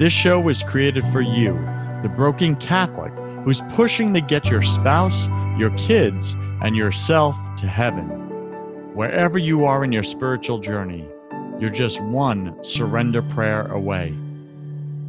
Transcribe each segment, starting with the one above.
This show was created for you, the broken Catholic who's pushing to get your spouse, your kids, and yourself to heaven. Wherever you are in your spiritual journey, you're just one surrender prayer away.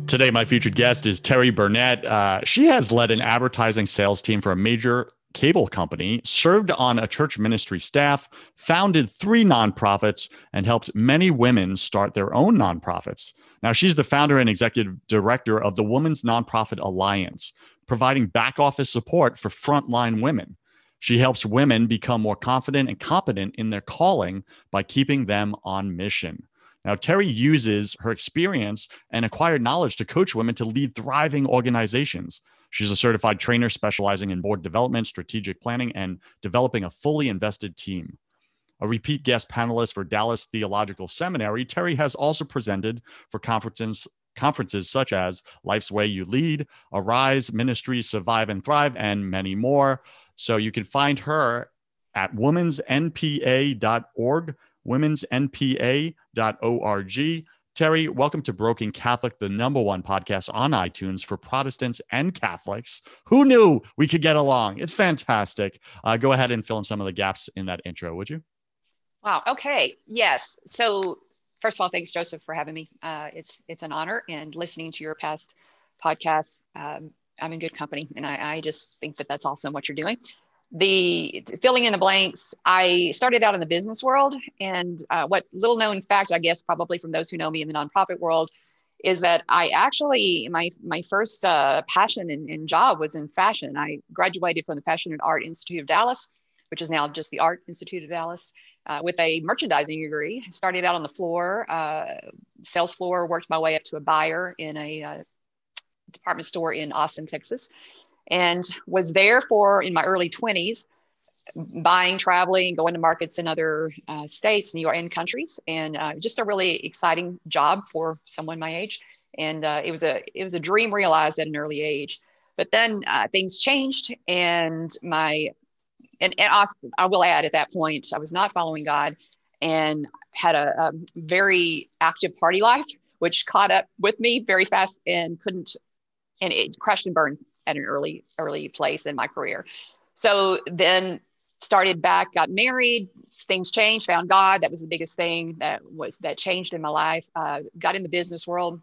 Today, my featured guest is Terri Burnett. Uh, she has led an advertising sales team for a major cable company, served on a church ministry staff, founded three nonprofits, and helped many women start their own nonprofits. Now, she's the founder and executive director of the Women's Nonprofit Alliance, providing back office support for frontline women. She helps women become more confident and competent in their calling by keeping them on mission. Now, Terri uses her experience and acquired knowledge to coach women to lead thriving organizations. She's a certified trainer specializing in board development, strategic planning, and developing a fully invested team. A repeat guest panelist for Dallas Theological Seminary, Terri has also presented for conferences conferences such as Life's Way You Lead, Arise, Ministry, Survive and Thrive, and many more. So you can find her at womensnpa.org, womensnpa.org. Terri, welcome to Broken Catholic, the number one podcast on iTunes for Protestants and Catholics. Who knew we could get along? It's fantastic. Uh, go ahead and fill in some of the gaps in that intro, would you? Wow. Okay. Yes. So first of all, thanks Joseph for having me. Uh, it's it's an honor and listening to your past podcasts. Um, I'm in good company, and I, I, just think that that's awesome what you're doing. The filling in the blanks. I started out in the business world, and uh, what little known fact, I guess, probably from those who know me in the nonprofit world, is that I actually my my first uh, passion and, and job was in fashion. I graduated from the Fashion and Art Institute of Dallas, which is now just the Art Institute of Dallas uh, with a merchandising degree. Started out on the floor, uh, sales floor, worked my way up to a buyer in a uh, department store in Austin, Texas, and was there for in my early 20s, buying, traveling, going to markets in other uh, states, New York, and countries, and uh, just a really exciting job for someone my age. And uh, it was a it was a dream realized at an early age. But then things changed, and my and, and I will add at that point, I was not following God and had a, a very active party life, which caught up with me very fast and couldn't, and it crashed and burned at an early, early place in my career. So then started back, got married, things changed, found God. That was the biggest thing that was that changed in my life. Uh, got in the business world,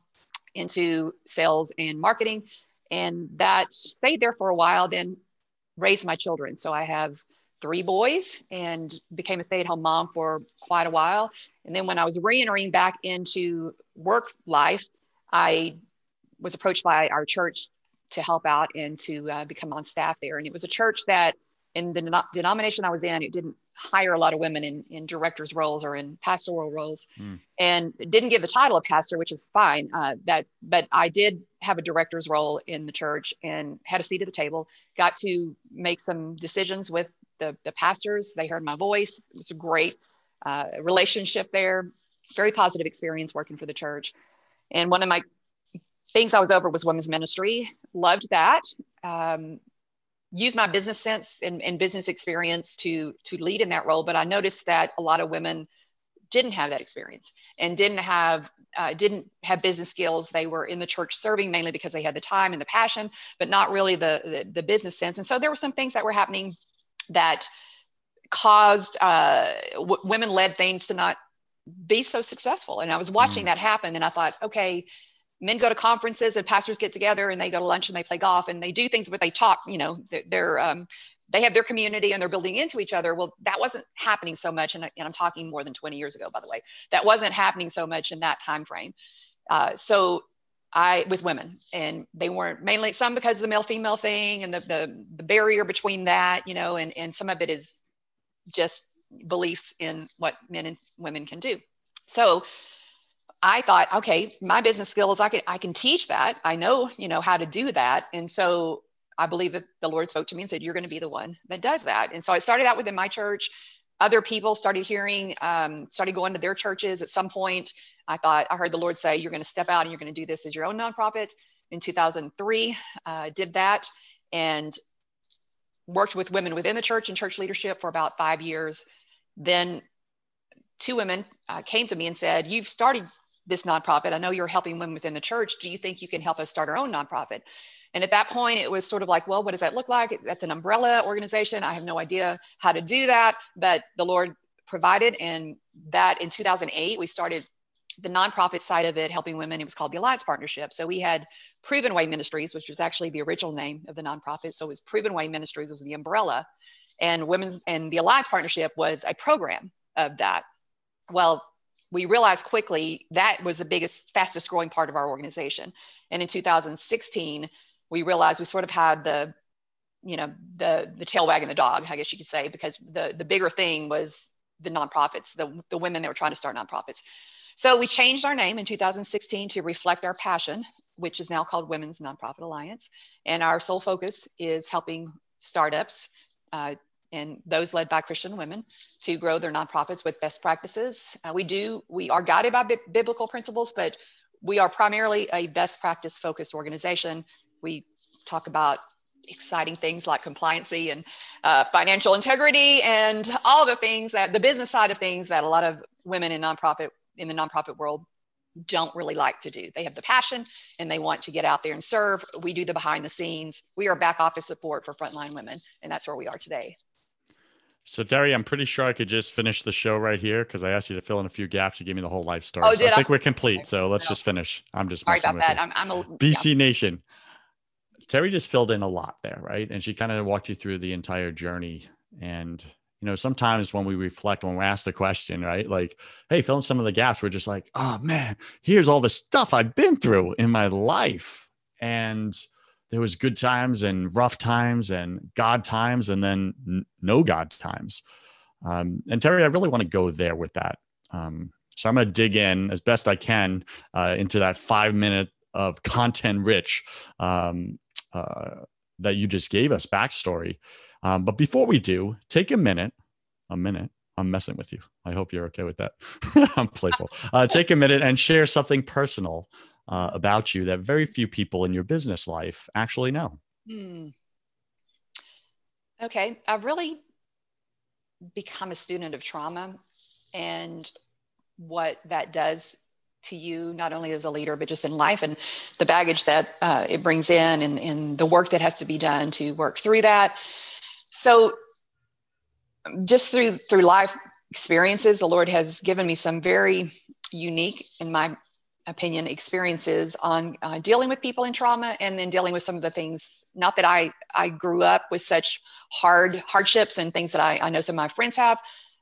into sales and marketing, and that stayed there for a while. Then raised my children. So I have three boys and became a stay at home mom for quite a while. And then when I was re entering back into work life, I was approached by our church to help out and to uh, become on staff there. And it was a church that, in the denomination I was in, it didn't hire a lot of women in, in directors roles or in pastoral roles. Mm. and didn't give the title of pastor which is fine uh, that but i did have a director's role in the church and had a seat at the table got to make some decisions with the, the pastors. They heard my voice. It was a great uh, relationship there. Very positive experience working for the church. And one of my things i was over was women's ministry. Loved that. Um, use my business sense and, and, business experience to to lead in that role but i noticed that a lot of women didn't have that experience and didn't have uh, didn't have business skills. They were in the church serving mainly because they had the time and the passion but not really the the, the business sense. And so there were some things that were happening that caused uh, w- women led things to not be so successful. And i was watching mm. that happen and i thought okay men go to conferences and pastors get together and they go to lunch and they play golf and they do things but they talk you know they're, they're um, they have their community and they're building into each other. Well that wasn't happening so much and, and i'm talking more than 20 years ago by the way. That wasn't happening so much in that time frame. Uh, so I with women, and they weren't mainly some because of the male female thing and the, the the barrier between that, you know, and and some of it is just beliefs in what men and women can do. So I thought, okay, my business skills, I can I can teach that. I know, you know, how to do that, and so I believe that the Lord spoke to me and said, "You're going to be the one that does that." And so I started out within my church. Other people started hearing, um, started going to their churches at some point I thought, I heard the Lord say, you're going to step out and you're going to do this as your own nonprofit. In 2003, uh, did that and worked with women within the church and church leadership for about five years. Then two women uh, came to me and said, You've started this nonprofit. I know you're helping women within the church. Do you think you can help us start our own nonprofit? And at that point, it was sort of like, well, what does that look like? That's an umbrella organization. I have no idea how to do that, but the Lord provided. And that in 2008, we started the nonprofit side of it, helping women, it was called the Alliance Partnership. So we had Proven Way Ministries, which was actually the original name of the nonprofit. So it was Proven Way Ministries was the umbrella, and women's and the Alliance Partnership was a program of that. Well, we realized quickly that was the biggest, fastest growing part of our organization. And in 2016, we realized we sort of had the, you know, the the tail wagging the dog, I guess you could say, because the the bigger thing was the nonprofits, the the women that were trying to start nonprofits. So we changed our name in 2016 to reflect our passion, which is now called Women's Nonprofit Alliance. And our sole focus is helping startups uh, and those led by Christian women to grow their nonprofits with best practices. Uh, we do, we are guided by bi- biblical principles, but we are primarily a best practice focused organization. We talk about exciting things like compliancy and uh, financial integrity and all the things that the business side of things that a lot of women in nonprofit in the nonprofit world don't really like to do. They have the passion and they want to get out there and serve. We do the behind the scenes. We are back office support for frontline women, and that's where we are today. So, Terri, I'm pretty sure I could just finish the show right here because I asked you to fill in a few gaps. You gave me the whole life story. Oh, so did I think I? we're complete. So let's just finish. I'm just sorry about that. You. I'm, I'm a BC yeah. Nation. Terri just filled in a lot there, right? And she kind of walked you through the entire journey. And you know, sometimes when we reflect, when we're asked a question, right? Like, hey, fill in some of the gaps, we're just like, oh man, here's all the stuff I've been through in my life. And there was good times and rough times and God times and then n- no God times. Um, and Terri, I really want to go there with that. Um, so I'm going to dig in as best I can uh, into that five minute of content rich um, uh, that you just gave us backstory. Um, but before we do, take a minute, a minute. I'm messing with you. I hope you're okay with that. I'm playful. Uh, take a minute and share something personal uh, about you that very few people in your business life actually know. Hmm. Okay. I've really become a student of trauma and what that does to you, not only as a leader, but just in life and the baggage that uh, it brings in and, and the work that has to be done to work through that so just through through life experiences the lord has given me some very unique in my opinion experiences on uh, dealing with people in trauma and then dealing with some of the things not that i i grew up with such hard hardships and things that i, I know some of my friends have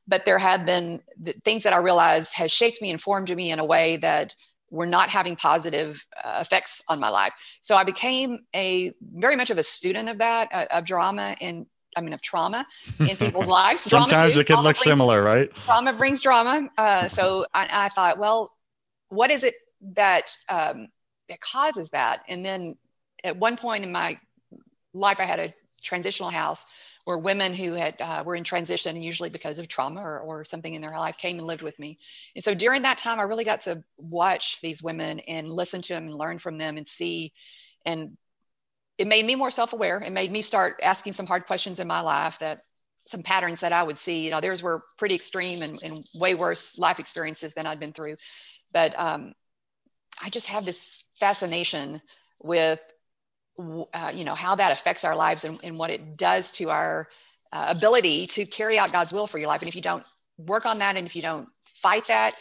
but there have been things that i realize has shaped me and formed me in a way that were not having positive uh, effects on my life so i became a very much of a student of that uh, of drama and I mean, of trauma in people's lives. Sometimes it can look brings, similar, right? Trauma brings drama. Uh, so I, I, thought, well, what is it that um, that causes that? And then at one point in my life, I had a transitional house where women who had uh, were in transition, usually because of trauma or, or something in their life, came and lived with me. And so during that time, I really got to watch these women and listen to them and learn from them and see and it made me more self-aware it made me start asking some hard questions in my life that some patterns that i would see you know theirs were pretty extreme and, and way worse life experiences than i'd been through but um, i just have this fascination with uh, you know how that affects our lives and, and what it does to our uh, ability to carry out god's will for your life. And if you don't work on that and if you don't fight that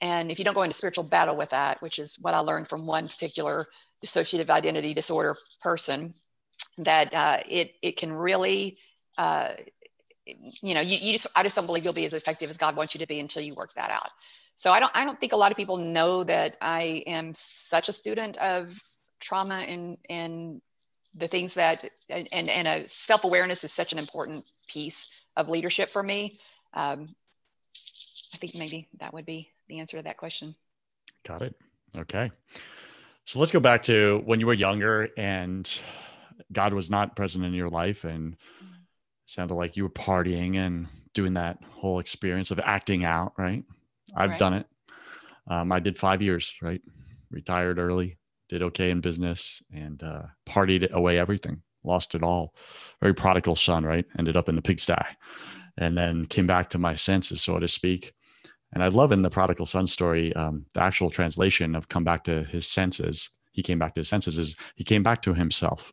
and if you don't go into spiritual battle with that, which is what I learned from one particular dissociative identity disorder person, that uh, it it can really uh, you know you, you just i just don't believe you'll be as effective as god wants you to be until you work that out so i don't i don't think a lot of people know that i am such a student of trauma and and the things that and and a self-awareness is such an important piece of leadership for me. Um, i think maybe that would be the answer to that question. Got it. Okay. So let's go back to when you were younger and god was not present in your life and sounded like you were partying and doing that whole experience of acting out right i've right. done it. Um, i did five years right? Retired early did okay in business and uh, partied away everything lost it all. Very prodigal son right? Ended up in the pigsty. And then came back to my senses so to speak. And i love in the prodigal son story um, the actual translation of come back to his senses. He came back to his senses is he came back to himself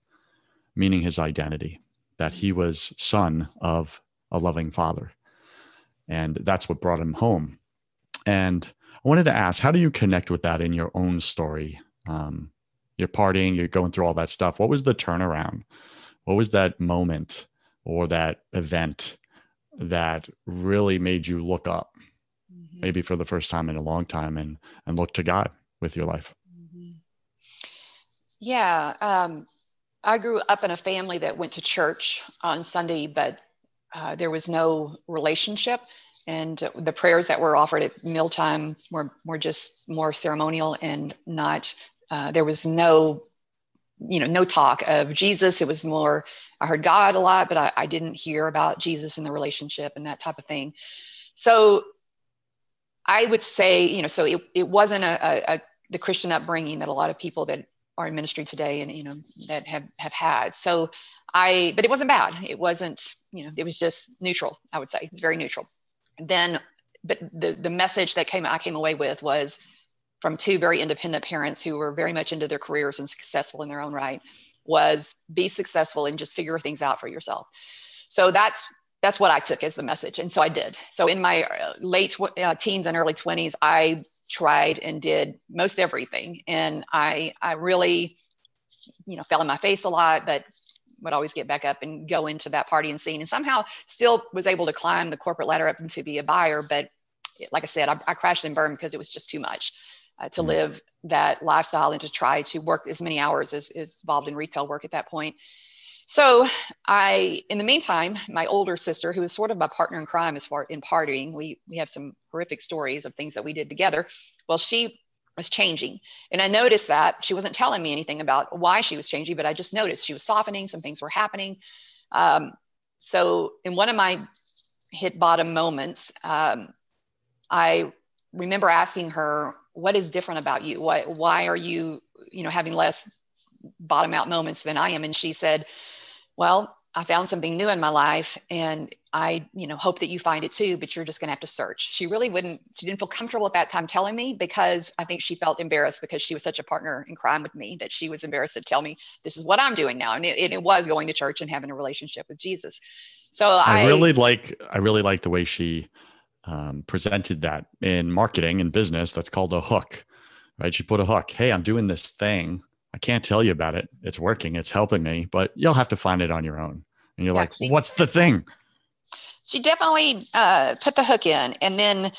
meaning his identity that he was son of a loving father. And that's what brought him home. And I wanted to ask, how do you connect with that in your own story? Um, you're partying, you're going through all that stuff. What was the turnaround? What was that moment or that event that really made you look up, mm-hmm. maybe for the first time in a long time, and and look to God with your life? Mm-hmm. Yeah, um, I grew up in a family that went to church on Sunday, but uh, there was no relationship. And the prayers that were offered at mealtime were, were just more ceremonial and not, uh, there was no, you know, no talk of Jesus. It was more, I heard God a lot, but I, I didn't hear about Jesus and the relationship and that type of thing. So I would say, you know, so it, it wasn't a, a, a the Christian upbringing that a lot of people that are in ministry today and you know that have have had so i but it wasn't bad it wasn't you know it was just neutral i would say it's very neutral then but the the message that came i came away with was from two very independent parents who were very much into their careers and successful in their own right was be successful and just figure things out for yourself so that's that's what I took as the message. And so I did. So in my uh, late uh, teens and early 20s, I tried and did most everything. And I, I really, you know, fell on my face a lot, but would always get back up and go into that party and scene and somehow still was able to climb the corporate ladder up and to be a buyer. But like I said, I, I crashed and burned because it was just too much. Uh, to mm-hmm. live that lifestyle and to try to work as many hours as is involved in retail work at that point. So I, in the meantime, my older sister, who is sort of my partner in crime as far in partying, we we have some horrific stories of things that we did together. Well, she was changing, and I noticed that she wasn't telling me anything about why she was changing, but I just noticed she was softening. Some things were happening. Um, so in one of my hit bottom moments, um, I remember asking her, "What is different about you? Why why are you you know having less bottom out moments than I am?" And she said well, I found something new in my life and I, you know, hope that you find it too, but you're just going to have to search. She really wouldn't, she didn't feel comfortable at that time telling me because I think she felt embarrassed because she was such a partner in crime with me that she was embarrassed to tell me this is what I'm doing now. And it, it was going to church and having a relationship with Jesus. So I, I really like, I really like the way she um, presented that in marketing and business. That's called a hook, right? She put a hook. Hey, I'm doing this thing I can't tell you about it. It's working, it's helping me, but you'll have to find it on your own. And you're like, what's the thing? She definitely uh, put the hook in. And then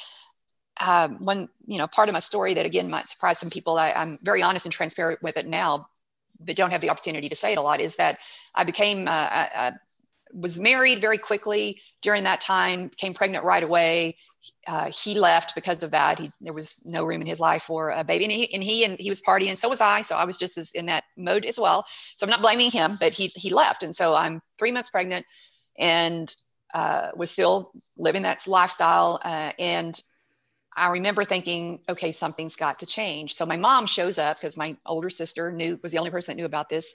um, when, you know, part of my story that again might surprise some people, I, I'm very honest and transparent with it now, but don't have the opportunity to say it a lot, is that I became, uh, I, I was married very quickly during that time, became pregnant right away, uh, he left because of that. He, there was no room in his life for a baby, and he and he and he was partying. So was I. So I was just as in that mode as well. So I'm not blaming him, but he he left, and so I'm three months pregnant, and uh, was still living that lifestyle. Uh, and I remember thinking, okay, something's got to change. So my mom shows up because my older sister knew was the only person that knew about this.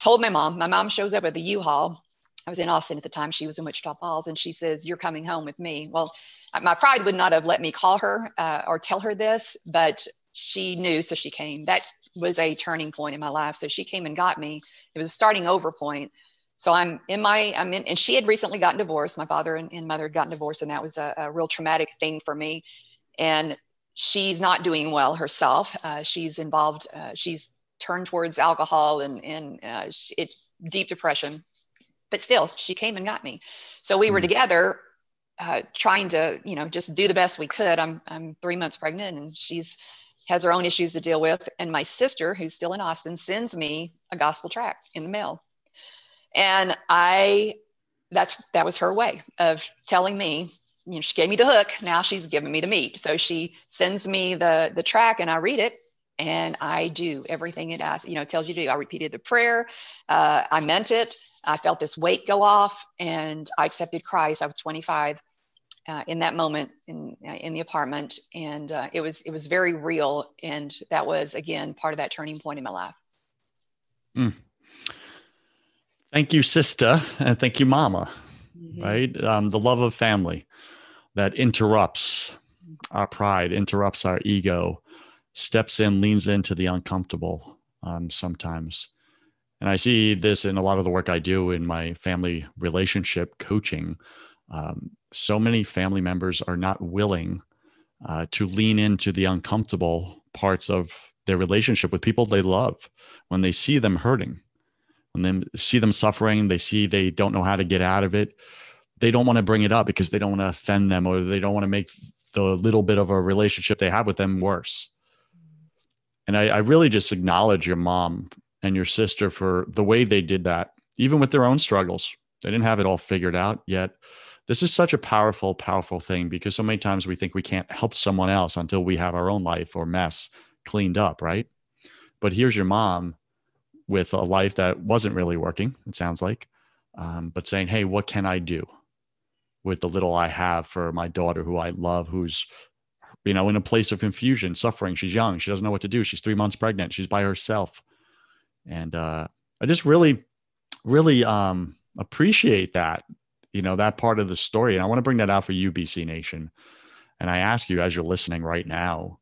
Told my mom. My mom shows up at the U-Haul. I was in Austin at the time. She was in Wichita Falls, and she says, "You're coming home with me." Well my pride would not have let me call her uh, or tell her this, but she knew, so she came. That was a turning point in my life. So she came and got me. It was a starting over point. So I'm in my, I'm in, and she had recently gotten divorced. My father and, and mother had gotten divorced, and that was a, a real traumatic thing for me. And she's not doing well herself. Uh, she's involved, uh, she's turned towards alcohol and, and uh, it's deep depression. But still, she came and got me. So we were mm-hmm. together uh, trying to, you know, just do the best we could. I'm, I'm three months pregnant and she's has her own issues to deal with. And my sister, who's still in Austin, sends me a gospel tract in the mail. And I, that's, that was her way of telling me, you know, she gave me the hook. Now she's giving me the meat. So she sends me the, the track and I read it and I do everything it asks, you know, tells you to do. I repeated the prayer. Uh, I meant it. I felt this weight go off and I accepted Christ. I was 25 uh, in that moment in uh, in the apartment, and uh, it was it was very real, and that was again part of that turning point in my life. Mm. Thank you, sister, and thank you, mama. Mm-hmm. Right, um, the love of family that interrupts our pride, interrupts our ego, steps in, leans into the uncomfortable um, sometimes. And I see this in a lot of the work I do in my family relationship coaching. Um, so many family members are not willing uh, to lean into the uncomfortable parts of their relationship with people they love when they see them hurting when they see them suffering they see they don't know how to get out of it they don't want to bring it up because they don't want to offend them or they don't want to make the little bit of a relationship they have with them worse. And I, I really just acknowledge your mom and your sister for the way they did that even with their own struggles. They didn't have it all figured out yet. This is such a powerful, powerful thing because so many times we think we can't help someone else until we have our own life or mess cleaned up, right? But here's your mom with a life that wasn't really working, it sounds like, um, but saying, hey, what can I do with the little I have for my daughter who I love, who's you know, in a place of confusion, suffering. She's young. She doesn't know what to do. She's three months pregnant. She's by herself. And uh, I just really, really um, appreciate that you know that part of the story and i want to bring that out for you bc nation and i ask you as you're listening right now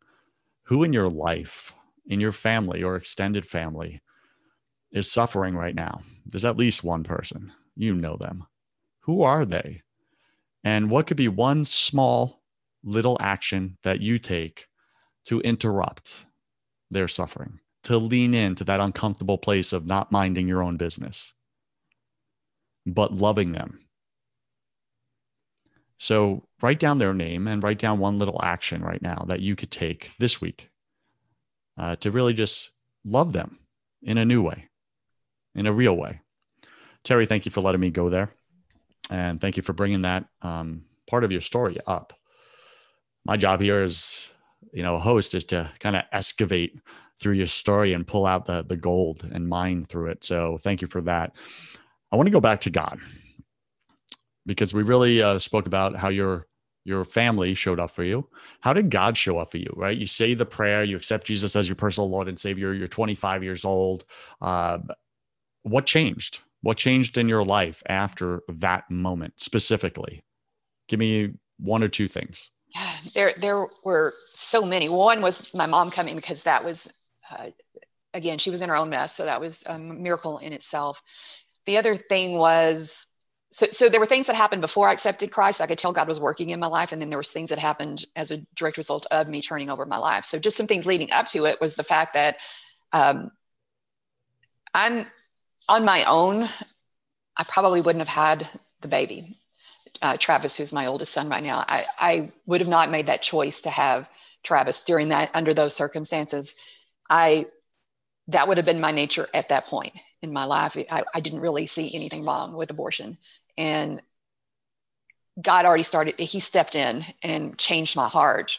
who in your life in your family or extended family is suffering right now. There's at least one person. You know them. Who are they? And what could be one small little action that you take to interrupt their suffering to lean into that uncomfortable place of not minding your own business but loving them? So write down their name and write down one little action right now that you could take this week uh, to really just love them in a new way, in a real way. Terri, thank you for letting me go there. And thank you for bringing that um, part of your story up. My job here as you know, a host is to kind of excavate through your story and pull out the, the gold and mine through it. So thank you for that. I want to go back to God because we really uh, spoke about how your your family showed up for you. How did God show up for you? Right? You say the prayer, you accept Jesus as your personal Lord and Savior. You're 25 years old. Uh, what changed? What changed in your life after that moment specifically? Give me one or two things. There, there were so many. One was my mom coming because that was, uh, again, she was in her own mess, so that was a miracle in itself. The other thing was so, so there were things that happened before I accepted Christ. I could tell God was working in my life. And then there was things that happened as a direct result of me turning over my life. So just some things leading up to it was the fact that um, I'm on my own. I probably wouldn't have had the baby. Uh, Travis, who's my oldest son right now, I, I would have not made that choice to have Travis during that, under those circumstances. I, that would have been my nature at that point in my life. I, I didn't really see anything wrong with abortion and God already started, he stepped in and changed my heart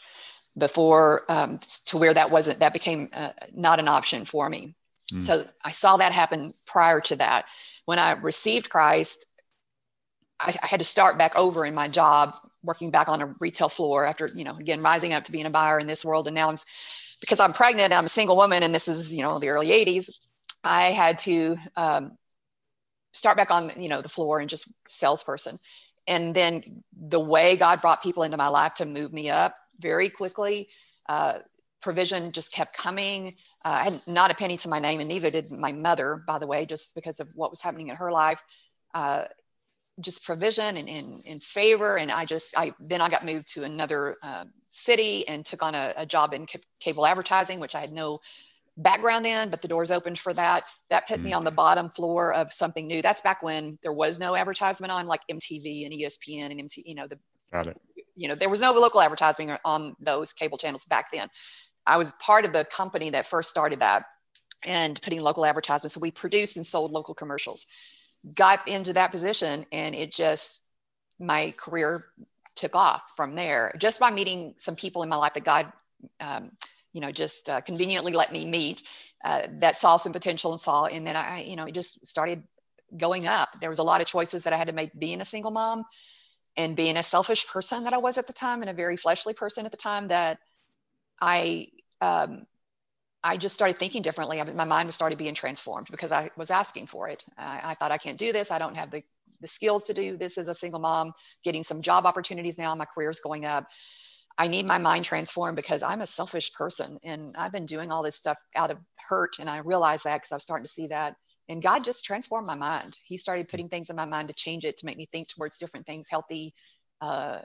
before um, to where that wasn't, that became uh, not an option for me. Mm. So I saw that happen prior to that. When I received Christ, I, I, had to start back over in my job, working back on a retail floor after, you know, again, rising up to being a buyer in this world. And now I'm, because I'm pregnant, I'm a single woman, and this is, you know, the early 80s, I had to um, start back on you know the floor and just salesperson and then the way god brought people into my life to move me up very quickly uh, provision just kept coming uh, i had not a penny to my name and neither did my mother by the way just because of what was happening in her life uh, just provision and, and, favor and i just i then i got moved to another uh, city and took on a, a job in c- cable advertising, which I had no background in, but the doors opened for that. That put mm. me on the bottom floor of something new. That's back when there was no advertisement on like MTV and ESPN and MT, you know, the got it. You know, there was no local advertising on those cable channels back then. I was part of the company that first started that and putting local advertisements. So we produced and sold local commercials. Got into that position and it just my career took off from there just by meeting some people in my life that God um, you know, just uh, conveniently let me meet uh, that saw some potential and saw, and then I, you know, it just started going up. There was a lot of choices that I had to make being a single mom and being a selfish person that I was at the time and a very fleshly person at the time that I, um, I just started thinking differently. my mind was started being transformed because I was asking for it. I, I thought I can't do this. I don't have the, the skills to do this as a single mom, getting some job opportunities now. My career is going up. I need my mind transformed because I'm a selfish person and I've been doing all this stuff out of hurt. And I realized that because I'm starting to see that. And God just transformed my mind. He started putting things in my mind to change it, to make me think towards different things, healthy, uh,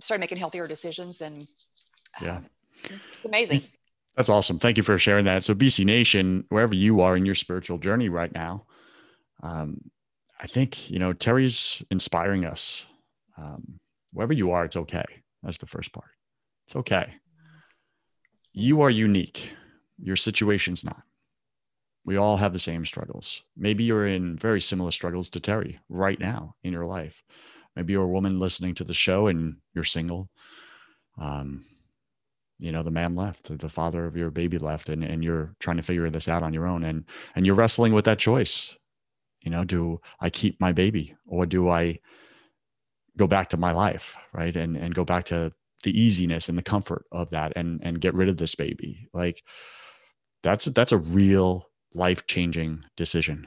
started making healthier decisions. And yeah, it's amazing. That's awesome. Thank you for sharing that. So, BC Nation, wherever you are in your spiritual journey right now, um, I think, you know, Terri's inspiring us. Um, wherever you are, it's okay. That's the first part. It's okay. You are unique. Your situation's not. We all have the same struggles. Maybe you're in very similar struggles to Terri right now in your life. Maybe you're a woman listening to the show and you're single. Um, you know, the man left, the father of your baby left, and, and you're trying to figure this out on your own. And and you're wrestling with that choice. You know, do I keep my baby or do I go back to my life? Right. And and go back to the easiness and the comfort of that and and get rid of this baby like that's that's a real life-changing decision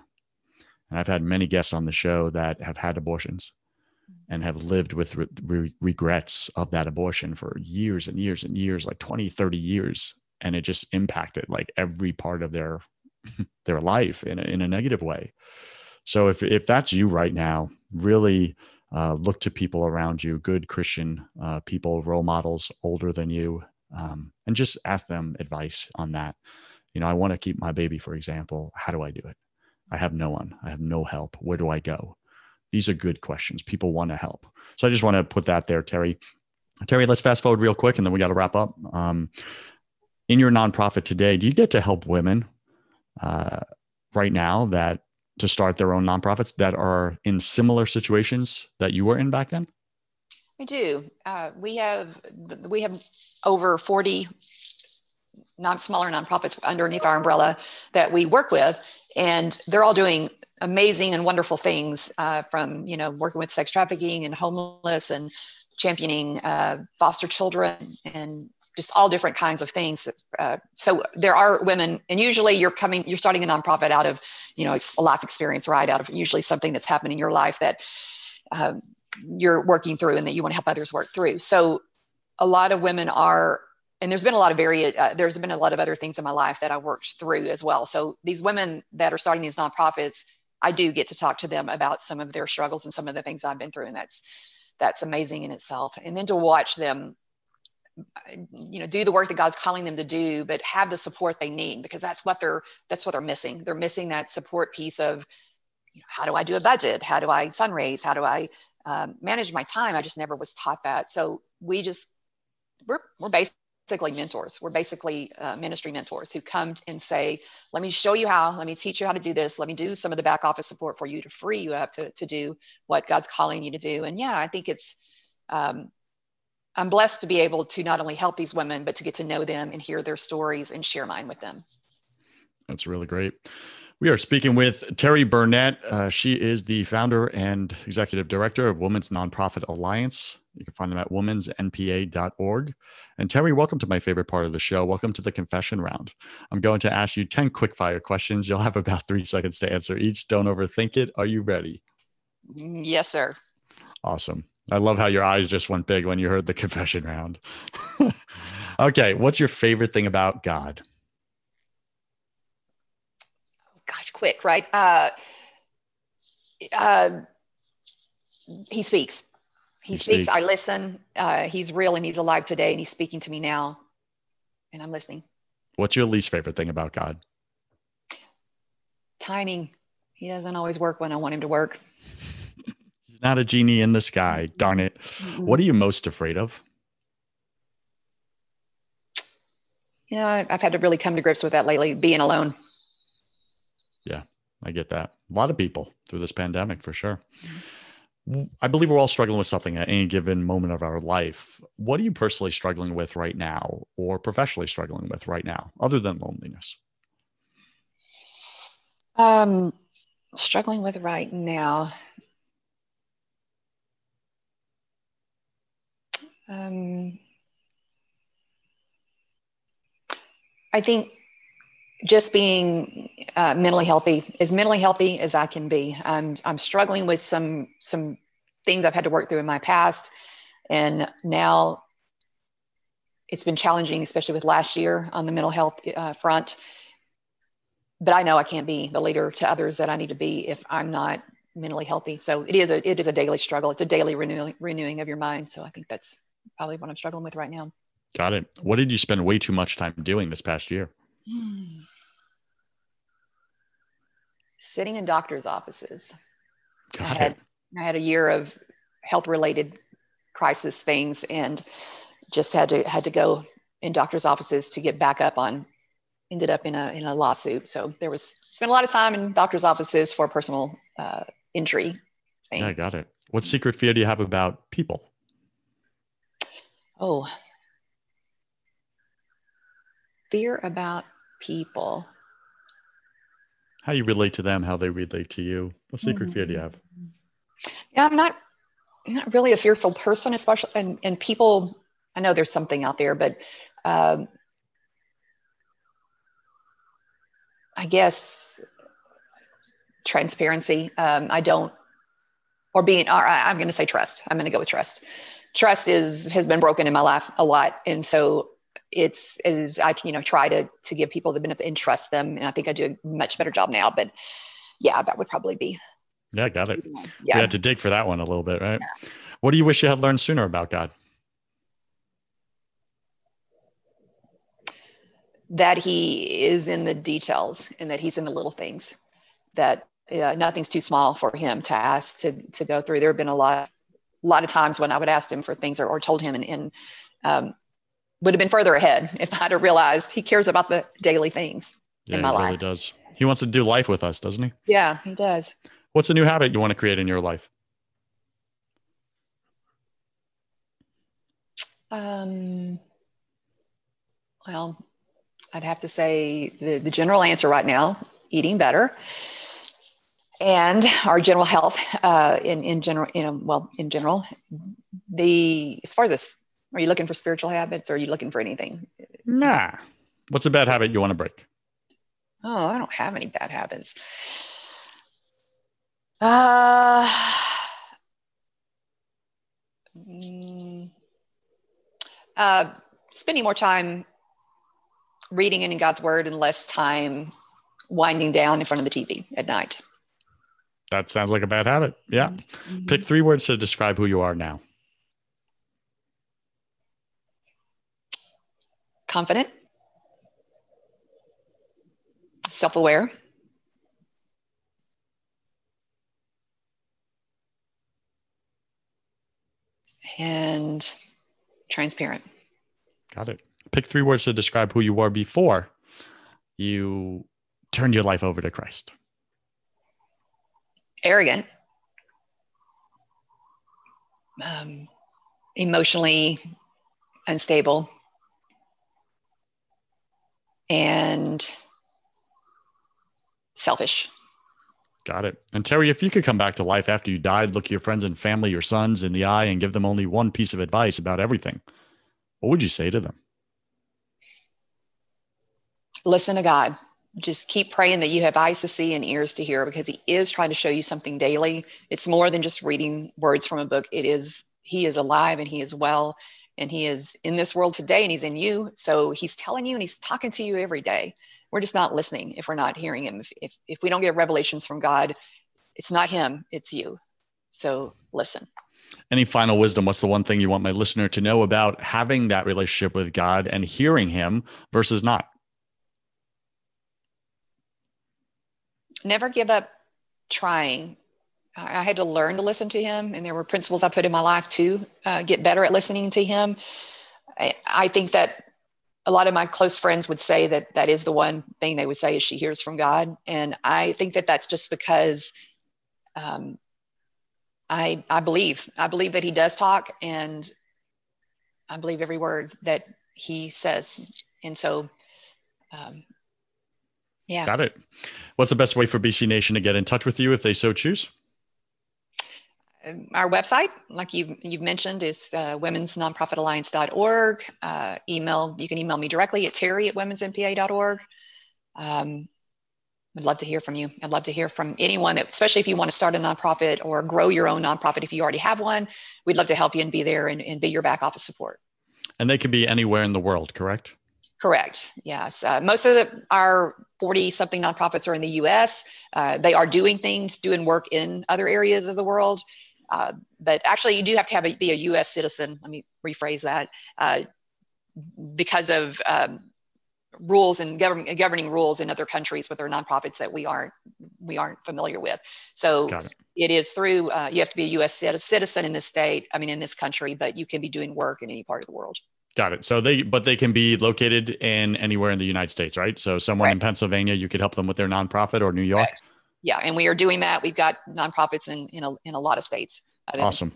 and i've had many guests on the show that have had abortions and have lived with re- re- regrets of that abortion for years and years and years like 20 30 years and it just impacted like every part of their their life in a, in a negative way so if if that's you right now really uh, look to people around you, good Christian uh, people, role models older than you, um, and just ask them advice on that. You know, I want to keep my baby, for example. How do I do it? I have no one. I have no help. Where do I go? These are good questions. People want to help. So I just want to put that there, Terri. Terri, let's fast forward real quick and then we got to wrap up. Um, in your nonprofit today, do you get to help women uh, right now that to start their own nonprofits that are in similar situations that you were in back then? We do. Uh, we have we have over forty non smaller nonprofits underneath our umbrella that we work with, and they're all doing amazing and wonderful things. Uh, from you know working with sex trafficking and homeless and championing uh, foster children and just all different kinds of things. Uh, so there are women, and usually you're coming, you're starting a nonprofit out of, you know, a life experience, right? Out of usually something that's happened in your life that um, you're working through and that you want to help others work through. So a lot of women are, and there's been a lot of very, uh, there's been a lot of other things in my life that I worked through as well. So these women that are starting these nonprofits, I do get to talk to them about some of their struggles and some of the things I've been through, and that's that's amazing in itself. And then to watch them you know do the work that god's calling them to do but have the support they need because that's what they're that's what they're missing. They're missing that support piece of you know, how do i do a budget? How do i fundraise? How do i um, manage my time? I just never was taught that. So we just we're, we're basically mentors we're basically uh, ministry mentors who come and say let me show you how let me teach you how to do this let me do some of the back office support for you to free you up to, to do what god's calling you to do and yeah i think it's um, I'm blessed to be able to not only help these women, but to get to know them and hear their stories and share mine with them. That's really great. We are speaking with Terri Burnett. Uh, she is the founder and executive director of Women's Nonprofit Alliance. You can find them at womensnpa.org. And Terri, welcome to my favorite part of the show. Welcome to the confession round. I'm going to ask you 10 quick fire questions. You'll have about three seconds to answer each. Don't overthink it. Are you ready? Yes, sir. Awesome. I love how your eyes just went big when you heard the confession round. okay, what's your favorite thing about God? Gosh, quick, right? Uh, uh, he speaks. he, he speaks, speaks, I listen. Uh, he's real and he's alive today and he's speaking to me now. And I'm listening. What's your least favorite thing about God? Timing. He doesn't always work when I want him to work. he's not a genie in the sky. Darn it. Mm-hmm. What are you most afraid of? You know, I've had to really come to grips with that lately, being alone. Yeah, I get that. A lot of people through this pandemic for sure. Mm-hmm. I believe we're all struggling with something at any given moment of our life. What are you personally struggling with right now or professionally struggling with right now, other than loneliness? Um, struggling with right now. Um, I think just being uh, mentally healthy, as mentally healthy as I can be. I'm I'm struggling with some some things I've had to work through in my past, and now it's been challenging, especially with last year on the mental health uh, front. But I know I can't be the leader to others that I need to be if I'm not mentally healthy. So it is a it is a daily struggle. It's a daily renewing renewing of your mind. So I think that's probably what I'm struggling with right now. Got it. What did you spend way too much time doing this past year? Sitting in doctor's offices. Got I had, it. I had a year of health related crisis things and just had to had to go in doctor's offices to get back up on ended up in a in a lawsuit so there was spent a lot of time in doctor's offices for personal uh, injury thing. i got it what secret fear do you have about people oh fear about people how you relate to them, how they relate to you. What secret mm-hmm. fear do you have? Yeah, I'm not I'm not really a fearful person, especially and, and people. I know there's something out there, but um, I guess transparency. Um, I don't, or being. Or I'm going to say trust. I'm going to go with trust. Trust is has been broken in my life a lot, and so it's is I you know try to to give people the benefit and trust them, and I think I do a much better job now. But yeah, that would probably be. Yeah, got it. Yeah, you had to dig for that one a little bit, right? Yeah. What do you wish you had learned sooner about God? That He is in the details, and that He's in the little things. That uh, nothing's too small for Him to ask to to go through. There have been a lot, a lot of times when I would ask Him for things or, or told Him, and, and um, would have been further ahead if I'd have realized he cares about the daily things yeah, in my he life. Really does. He wants to do life with us, doesn't he? Yeah, he does. What's a new habit you want to create in your life? Um, well, I'd have to say the, the general answer right now eating better and our general health uh, in, in general, you know, well, in general, the, as far as this are you looking for spiritual habits or are you looking for anything? Nah. What's a bad habit you want to break? Oh, I don't have any bad habits. Uh, mm, uh, spending more time reading in God's word and less time winding down in front of the TV at night. That sounds like a bad habit. Yeah. Mm-hmm. Pick three words to describe who you are now. Confident, self aware, and transparent. Got it. Pick three words to describe who you were before you turned your life over to Christ. Arrogant, um, emotionally unstable, and selfish. Got it. And Terri, if you could come back to life after you died, look your friends and family, your sons in the eye, and give them only one piece of advice about everything, what would you say to them? Listen to God. Just keep praying that you have eyes to see and ears to hear because He is trying to show you something daily. It's more than just reading words from a book. It is, He is alive and He is well and he is in this world today and he's in you so he's telling you and he's talking to you every day we're just not listening if we're not hearing him if, if, if we don't get revelations from god it's not him it's you so listen Any final wisdom? What's the one thing you want my listener to know about having that relationship with God and hearing Him versus not? Never give up trying. I had to learn to listen to Him, and there were principles I put in my life to uh, get better at listening to Him. I, I think that a lot of my close friends would say that that is the one thing they would say is she hears from God, and I think that that's just because um, I I believe I believe that he does talk, and I believe every word that he says. And so, um, yeah. Got it. What's the best way for BC Nation to get in touch with you if they so choose? Um, our website, like you've, you've mentioned, is uh, womensnonprofitalliance.org. Uh, email, you can email me directly at terri at womensnpa.org. Um, I'd love to hear from you. I'd love to hear from anyone that, especially if you want to start a nonprofit or grow your own nonprofit. If you already have one, we'd love to help you and be there and, and be your back office support. And they can be anywhere in the world, correct? Correct. Yes. Uh, most of the, our 40 something nonprofits are in the US. Uh, they are doing things, doing work in other areas of the world. Uh, but actually, you do have to have a, be a US citizen. Let me rephrase that. Uh, because of um, rules and govern, governing rules in other countries with their nonprofits that we aren't we aren't familiar with. So it. it is through uh, you have to be a U.S. citizen in this state. I mean, in this country, but you can be doing work in any part of the world. Got it. So they, but they can be located in anywhere in the United States, right? So someone right. in Pennsylvania, you could help them with their nonprofit, or New York. Right. Yeah, and we are doing that. We've got nonprofits in in a, in a lot of states. Awesome.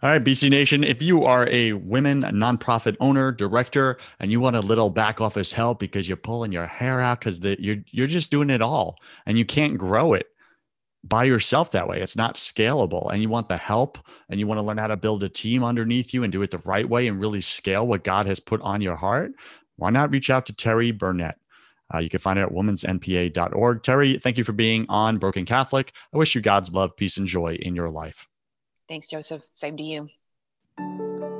All right, BC Nation, if you are a women nonprofit owner, director, and you want a little back office help because you're pulling your hair out because you're you're just doing it all and you can't grow it by yourself that way. It's not scalable. And you want the help and you want to learn how to build a team underneath you and do it the right way and really scale what God has put on your heart. Why not reach out to Terri Burnett? Uh, you can find it at womensnpa.org. Terri, thank you for being on Broken Catholic. I wish you God's love, peace, and joy in your life. Thanks, Joseph. Same to you.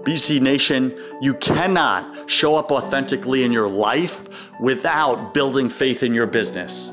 BC Nation, you cannot show up authentically in your life without building faith in your business.